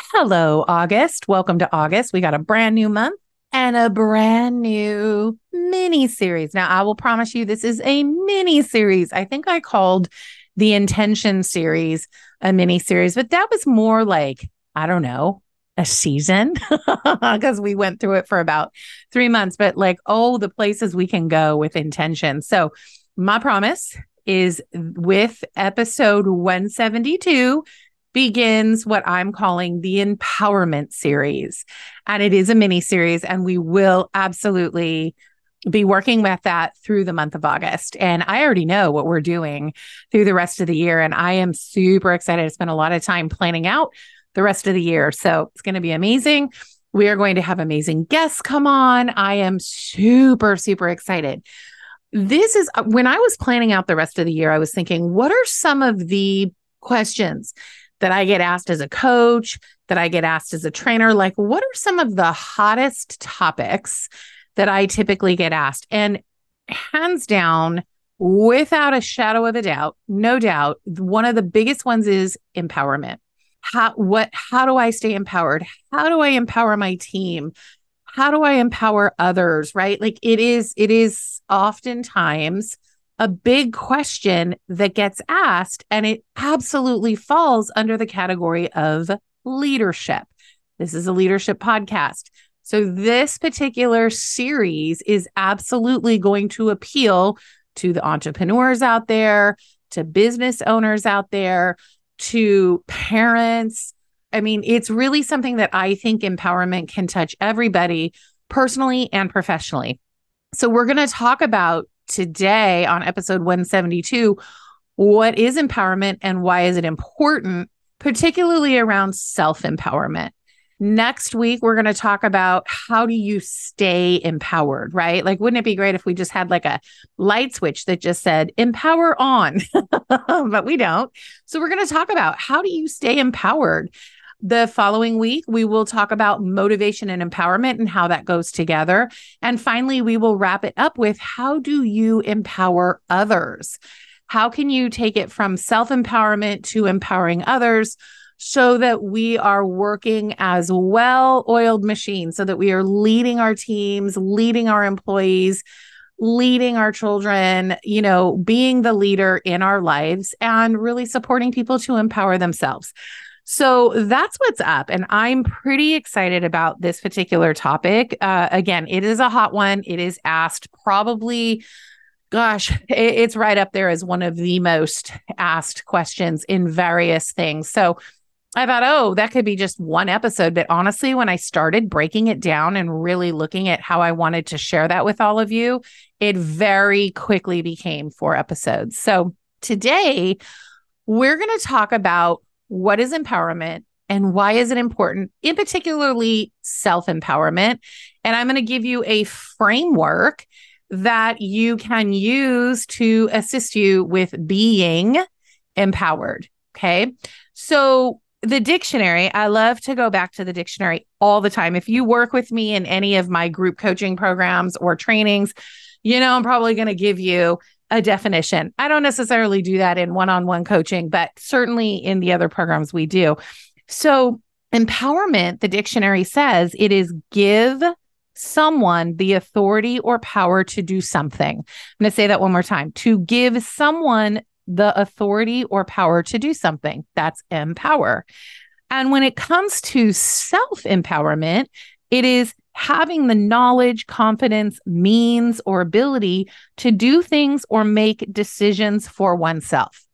Hello, August. Welcome to August. We got a brand new month and a brand new mini series. Now, I will promise you this is a mini series. I think I called the intention series a mini series, but that was more like, I don't know, a season because we went through it for about three months, but like, oh, the places we can go with intention. So, my promise is with episode 172 begins what I'm calling the empowerment series. And it is a mini series, and we will absolutely be working with that through the month of August. And I already know what we're doing through the rest of the year. And I am super excited to spend a lot of time planning out the rest of the year. So it's going to be amazing. We are going to have amazing guests come on. I am super, super excited. This is uh, when I was planning out the rest of the year, I was thinking, what are some of the questions that I get asked as a coach, that I get asked as a trainer. Like, what are some of the hottest topics that I typically get asked? And hands down, without a shadow of a doubt, no doubt, one of the biggest ones is empowerment. How what how do I stay empowered? How do I empower my team? How do I empower others, right? Like it is it is oftentimes a big question that gets asked, and it absolutely falls under the category of leadership. This is a leadership podcast. So, this particular series is absolutely going to appeal to the entrepreneurs out there, to business owners out there, to parents. I mean, it's really something that I think empowerment can touch everybody personally and professionally. So, we're going to talk about today on episode 172 what is empowerment and why is it important, particularly around self empowerment. Next week, we're going to talk about how do you stay empowered, right? Like, wouldn't it be great if we just had like a light switch that just said empower on? but we don't. So, we're going to talk about how do you stay empowered? The following week, we will talk about motivation and empowerment and how that goes together. And finally, we will wrap it up with how do you empower others? How can you take it from self empowerment to empowering others? so that we are working as well oiled machines, so that we are leading our teams, leading our employees, leading our children, you know, being the leader in our lives and really supporting people to empower themselves. So that's what's up. And I'm pretty excited about this particular topic. Uh, again, it is a hot one. It is asked probably, gosh, it, it's right up there as one of the most asked questions in various things. So I thought, oh, that could be just one episode. But honestly, when I started breaking it down and really looking at how I wanted to share that with all of you, it very quickly became four episodes. So today, we're going to talk about what is empowerment and why is it important, in particularly self empowerment. And I'm going to give you a framework that you can use to assist you with being empowered. Okay. So, the dictionary, I love to go back to the dictionary all the time. If you work with me in any of my group coaching programs or trainings, you know, I'm probably going to give you a definition. I don't necessarily do that in one on one coaching, but certainly in the other programs we do. So, empowerment, the dictionary says it is give someone the authority or power to do something. I'm going to say that one more time to give someone the authority or power to do something. That's empower. And when it comes to self empowerment, it is having the knowledge, confidence, means, or ability to do things or make decisions for oneself.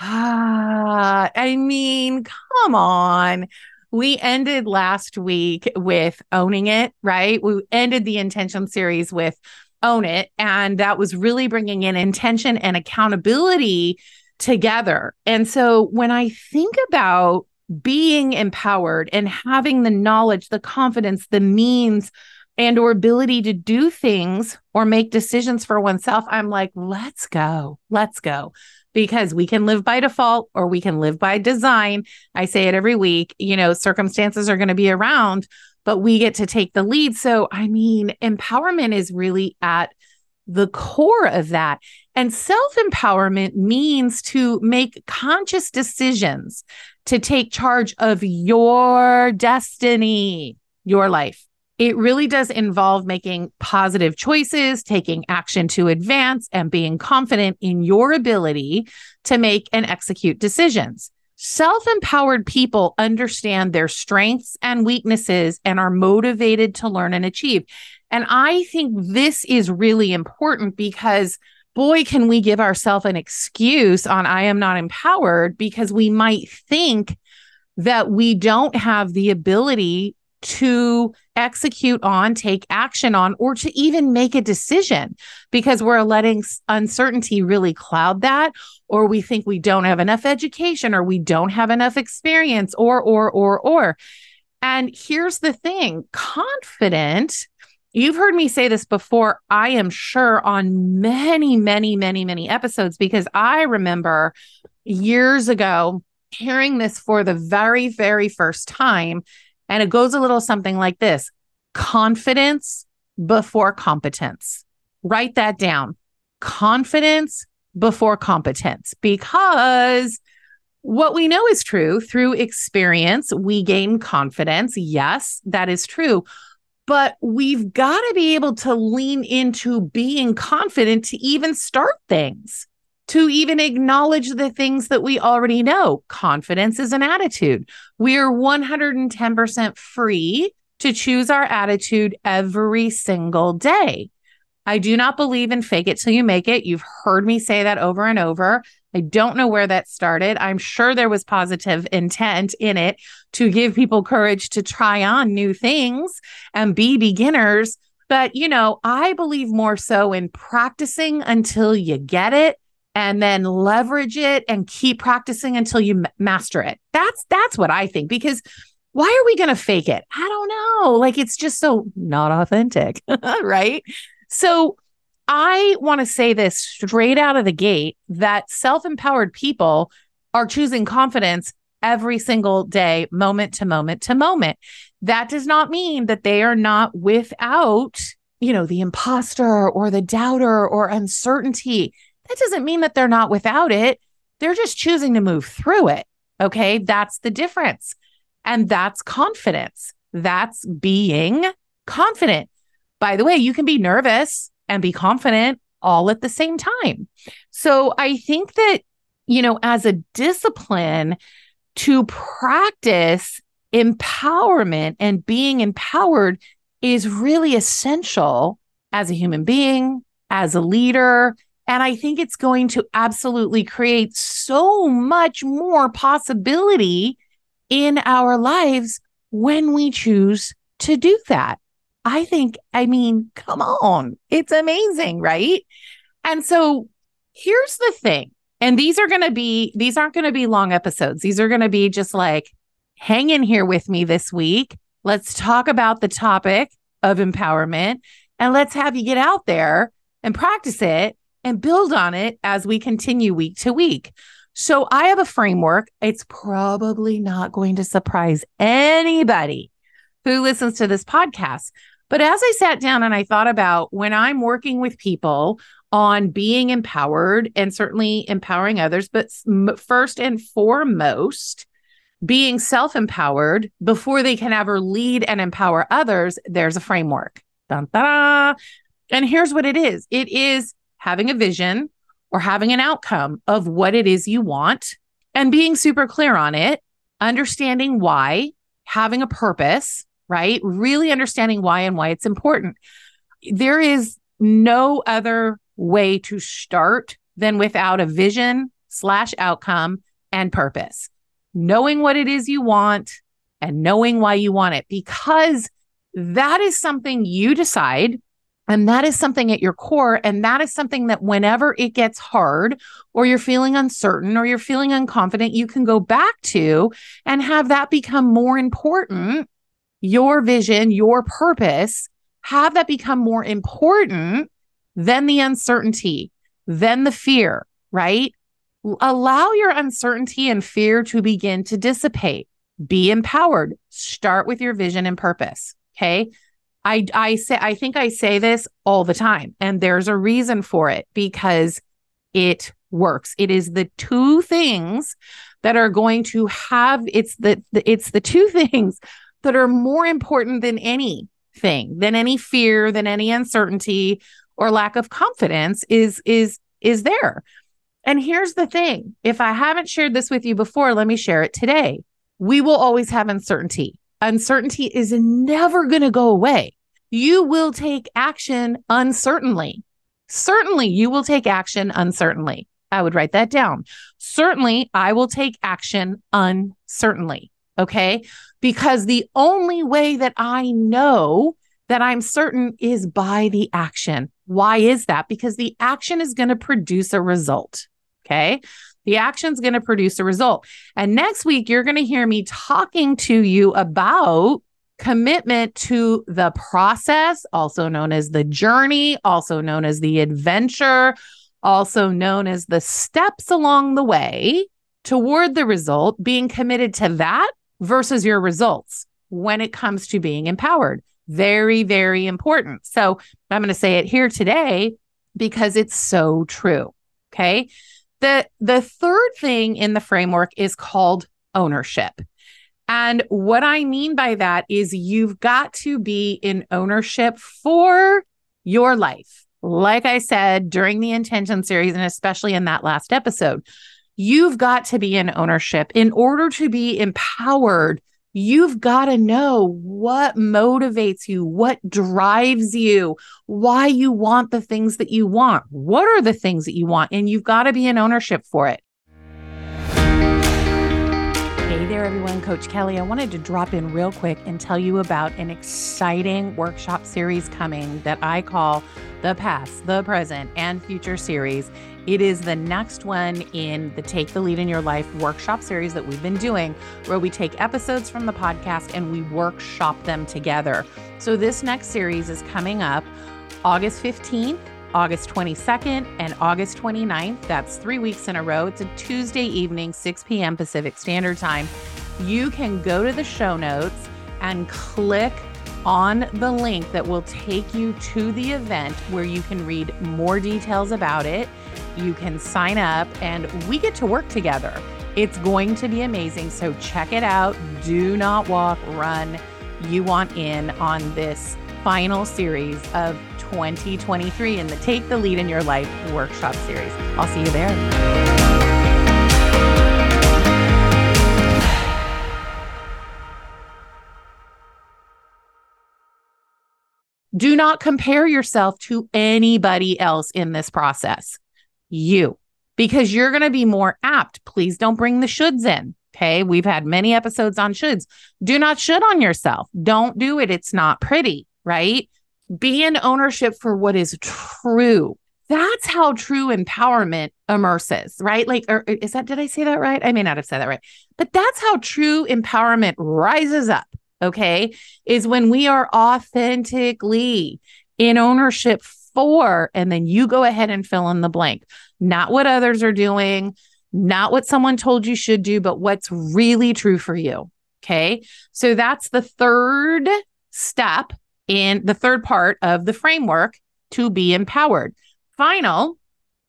Ah, I mean, come on. We ended last week with owning it, right? We ended the intention series with own it. And that was really bringing in intention and accountability together. And so when I think about being empowered and having the knowledge, the confidence, the means, and or ability to do things or make decisions for oneself, I'm like, let's go. Let's go. Because we can live by default or we can live by design. I say it every week, you know, circumstances are going to be around, but we get to take the lead. So, I mean, empowerment is really at the core of that. And self empowerment means to make conscious decisions to take charge of your destiny, your life. It really does involve making positive choices, taking action to advance, and being confident in your ability to make and execute decisions. Self empowered people understand their strengths and weaknesses and are motivated to learn and achieve. And I think this is really important because boy, can we give ourselves an excuse on I am not empowered because we might think that we don't have the ability to execute on, take action on, or to even make a decision because we're letting uncertainty really cloud that, or we think we don't have enough education, or we don't have enough experience, or, or, or, or. And here's the thing confident You've heard me say this before, I am sure, on many, many, many, many episodes, because I remember years ago hearing this for the very, very first time. And it goes a little something like this confidence before competence. Write that down. Confidence before competence, because what we know is true through experience, we gain confidence. Yes, that is true but we've got to be able to lean into being confident to even start things, to even acknowledge the things that we already know. Confidence is an attitude. We're 110% free to choose our attitude every single day. I do not believe in fake it till you make it. You've heard me say that over and over. I don't know where that started. I'm sure there was positive intent in it to give people courage to try on new things and be beginners. But, you know, I believe more so in practicing until you get it and then leverage it and keep practicing until you master it. That's that's what I think because why are we going to fake it? I don't know. Like it's just so not authentic, right? So I want to say this straight out of the gate that self empowered people are choosing confidence every single day, moment to moment to moment. That does not mean that they are not without, you know, the imposter or the doubter or uncertainty. That doesn't mean that they're not without it. They're just choosing to move through it. Okay. That's the difference. And that's confidence. That's being confident. By the way, you can be nervous and be confident all at the same time. So I think that, you know, as a discipline to practice empowerment and being empowered is really essential as a human being, as a leader. And I think it's going to absolutely create so much more possibility in our lives when we choose to do that. I think, I mean, come on, it's amazing, right? And so here's the thing. And these are going to be, these aren't going to be long episodes. These are going to be just like, hang in here with me this week. Let's talk about the topic of empowerment and let's have you get out there and practice it and build on it as we continue week to week. So I have a framework. It's probably not going to surprise anybody who listens to this podcast. But as I sat down and I thought about when I'm working with people on being empowered and certainly empowering others, but first and foremost, being self empowered before they can ever lead and empower others, there's a framework. Dun, And here's what it is it is having a vision or having an outcome of what it is you want and being super clear on it, understanding why, having a purpose, right? Really understanding why and why it's important. There is no other way to start than without a vision slash outcome and purpose. Knowing what it is you want and knowing why you want it, because that is something you decide. And that is something at your core. And that is something that whenever it gets hard or you're feeling uncertain or you're feeling unconfident, you can go back to and have that become more important. Your vision, your purpose, have that become more important than the uncertainty, than the fear, right? Allow your uncertainty and fear to begin to dissipate. Be empowered. Start with your vision and purpose. Okay. I, I say, I think I say this all the time, and there's a reason for it because it works. It is the two things that are going to have, it's the, it's the two things that are more important than anything, than any fear, than any uncertainty or lack of confidence is, is, is there. And here's the thing if I haven't shared this with you before, let me share it today. We will always have uncertainty. Uncertainty is never going to go away. You will take action uncertainly. Certainly, you will take action uncertainly. I would write that down. Certainly, I will take action uncertainly. Okay. Because the only way that I know that I'm certain is by the action. Why is that? Because the action is going to produce a result. Okay. The action is going to produce a result. And next week, you're going to hear me talking to you about commitment to the process, also known as the journey, also known as the adventure, also known as the steps along the way toward the result, being committed to that versus your results when it comes to being empowered. Very, very important. So I'm going to say it here today because it's so true. Okay. The, the third thing in the framework is called ownership. And what I mean by that is you've got to be in ownership for your life. Like I said during the intention series, and especially in that last episode, you've got to be in ownership in order to be empowered You've got to know what motivates you, what drives you, why you want the things that you want. What are the things that you want? And you've got to be in ownership for it. Hey there, everyone. Coach Kelly. I wanted to drop in real quick and tell you about an exciting workshop series coming that I call the Past, the Present, and Future series. It is the next one in the Take the Lead in Your Life workshop series that we've been doing, where we take episodes from the podcast and we workshop them together. So, this next series is coming up August 15th, August 22nd, and August 29th. That's three weeks in a row. It's a Tuesday evening, 6 p.m. Pacific Standard Time. You can go to the show notes and click on the link that will take you to the event where you can read more details about it. You can sign up and we get to work together. It's going to be amazing. So check it out. Do not walk, run. You want in on this final series of 2023 in the Take the Lead in Your Life workshop series. I'll see you there. Do not compare yourself to anybody else in this process. You, because you're going to be more apt. Please don't bring the shoulds in. Okay. We've had many episodes on shoulds. Do not should on yourself. Don't do it. It's not pretty, right? Be in ownership for what is true. That's how true empowerment immerses, right? Like, or is that, did I say that right? I may not have said that right, but that's how true empowerment rises up okay, is when we are authentically in ownership for, and then you go ahead and fill in the blank, not what others are doing, not what someone told you should do, but what's really true for you. Okay. So that's the third step in the third part of the framework to be empowered. Final,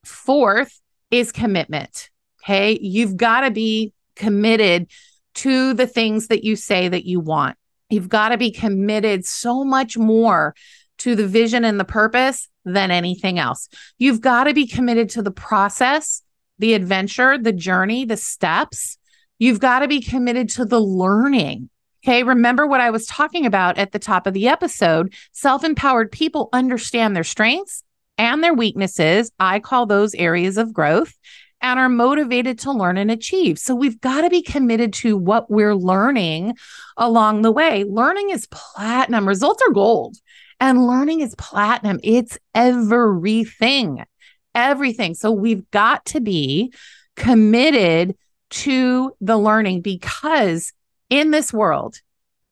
fourth is commitment. Okay. You've got to be committed to the things that you say that you want. You've got to be committed so much more to the vision and the purpose than anything else. You've got to be committed to the process, the adventure, the journey, the steps. You've got to be committed to the learning. Okay. Remember what I was talking about at the top of the episode. Self empowered people understand their strengths and their weaknesses. I call those areas of growth and are motivated to learn and achieve. So we've got to be committed to what we're learning along the way. Learning is platinum, results are gold, and learning is platinum. It's everything, everything. So we've got to be committed to the learning because in this world,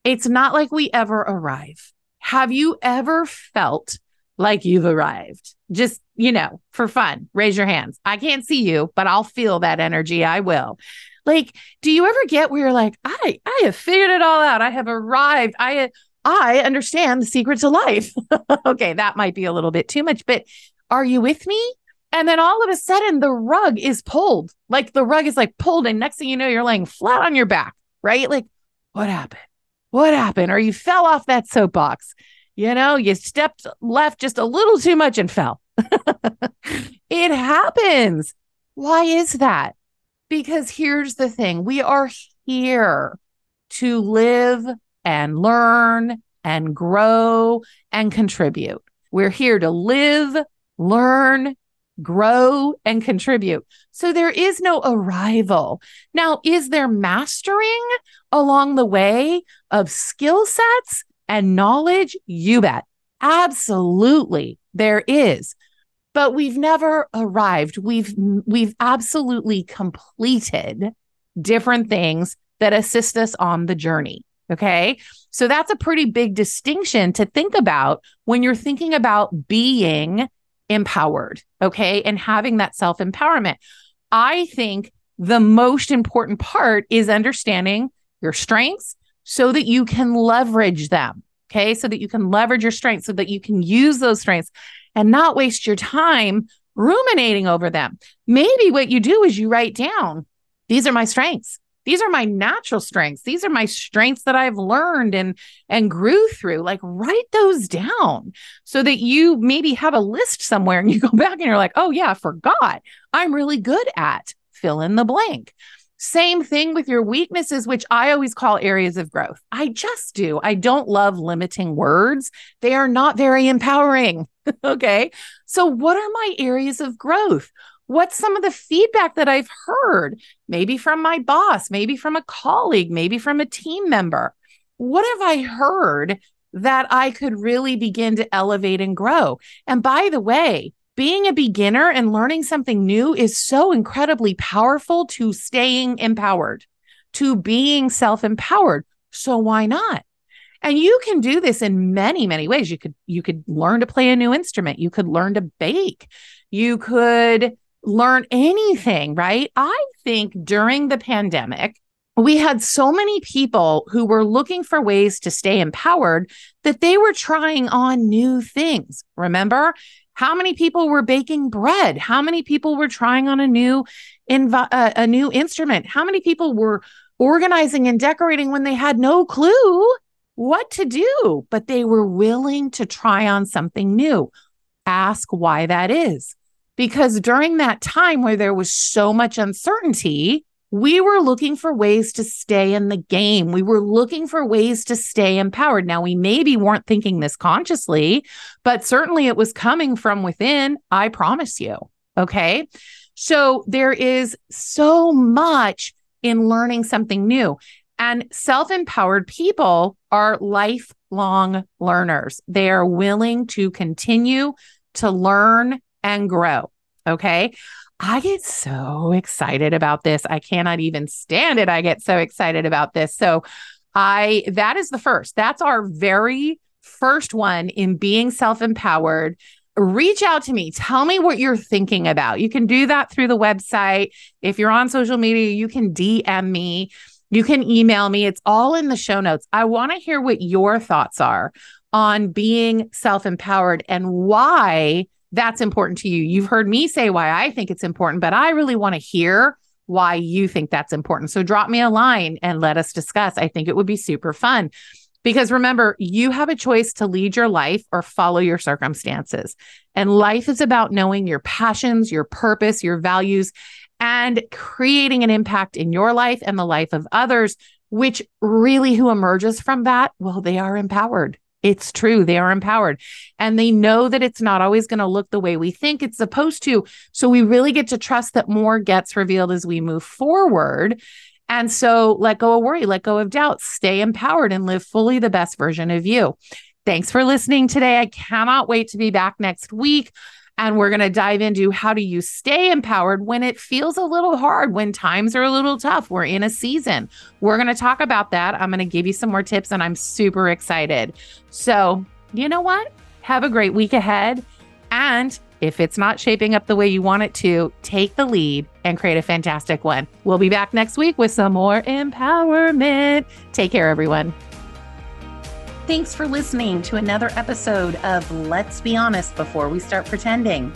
it's not like we ever arrive. Have you ever felt like you've arrived? Just, you know, for fun, raise your hands. I can't see you, but I'll feel that energy. I will. Like, do you ever get where you're like, I, I have figured it all out. I have arrived. I, I understand the secrets of life. okay, that might be a little bit too much, but are you with me? And then all of a sudden, the rug is pulled. Like the rug is like pulled, and next thing you know, you're laying flat on your back, right? Like, what happened? What happened? Or you fell off that soapbox. You know, you stepped left just a little too much and fell. it happens. Why is that? Because here's the thing we are here to live and learn and grow and contribute. We're here to live, learn, grow, and contribute. So there is no arrival. Now, is there mastering along the way of skill sets and knowledge? You bet. Absolutely, there is. But we've never arrived. We've we've absolutely completed different things that assist us on the journey. Okay. So that's a pretty big distinction to think about when you're thinking about being empowered, okay, and having that self empowerment. I think the most important part is understanding your strengths so that you can leverage them, okay, so that you can leverage your strengths, so that you can use those strengths and not waste your time ruminating over them. Maybe what you do is you write down, these are my strengths these are my natural strengths these are my strengths that i've learned and and grew through like write those down so that you maybe have a list somewhere and you go back and you're like oh yeah i forgot i'm really good at fill in the blank same thing with your weaknesses, which I always call areas of growth. I just do. I don't love limiting words. They are not very empowering. okay. So, what are my areas of growth? What's some of the feedback that I've heard? Maybe from my boss, maybe from a colleague, maybe from a team member. What have I heard that I could really begin to elevate and grow? And by the way, being a beginner and learning something new is so incredibly powerful to staying empowered, to being self empowered. So why not? And you can do this in many, many ways. You could you could learn to play a new instrument. You could learn to bake. You could learn anything, right? I think during the pandemic, we had so many people who were looking for ways to stay empowered that they were trying on new things. Remember how many people were baking bread? How many people were trying on a new inv- uh, a new instrument? How many people were organizing and decorating when they had no clue what to do, but they were willing to try on something new? Ask why that is because during that time where there was so much uncertainty, we were looking for ways to stay in the game. We were looking for ways to stay empowered. Now, we maybe weren't thinking this consciously, but certainly it was coming from within. I promise you. Okay. So there is so much in learning something new. And self empowered people are lifelong learners. They are willing to continue to learn and grow. Okay. I get so excited about this. I cannot even stand it. I get so excited about this. So, I, that is the first. That's our very first one in being self empowered. Reach out to me. Tell me what you're thinking about. You can do that through the website. If you're on social media, you can DM me. You can email me. It's all in the show notes. I want to hear what your thoughts are on being self empowered and why that's important to you. You've heard me say why I think it's important, but I really want to hear why you think that's important. So drop me a line and let us discuss. I think it would be super fun. Because remember, you have a choice to lead your life or follow your circumstances. And life is about knowing your passions, your purpose, your values, and creating an impact in your life and the life of others which really who emerges from that, well, they are empowered. It's true. They are empowered and they know that it's not always going to look the way we think it's supposed to. So we really get to trust that more gets revealed as we move forward. And so let go of worry, let go of doubt, stay empowered and live fully the best version of you. Thanks for listening today. I cannot wait to be back next week. And we're going to dive into how do you stay empowered when it feels a little hard, when times are a little tough. We're in a season. We're going to talk about that. I'm going to give you some more tips, and I'm super excited. So, you know what? Have a great week ahead. And if it's not shaping up the way you want it to, take the lead and create a fantastic one. We'll be back next week with some more empowerment. Take care, everyone. Thanks for listening to another episode of Let's Be Honest Before We Start Pretending.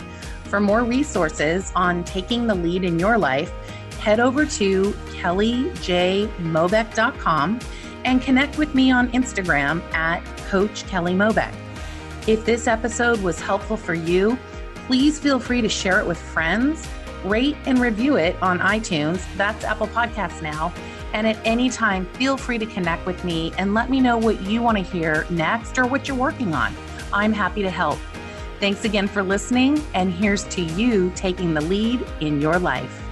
For more resources on taking the lead in your life, head over to kellyjmobeck.com and connect with me on Instagram at Coach Kelly Mobeck. If this episode was helpful for you, please feel free to share it with friends, rate and review it on iTunes. That's Apple Podcasts now and at any time, feel free to connect with me and let me know what you want to hear next or what you're working on. I'm happy to help. Thanks again for listening, and here's to you taking the lead in your life.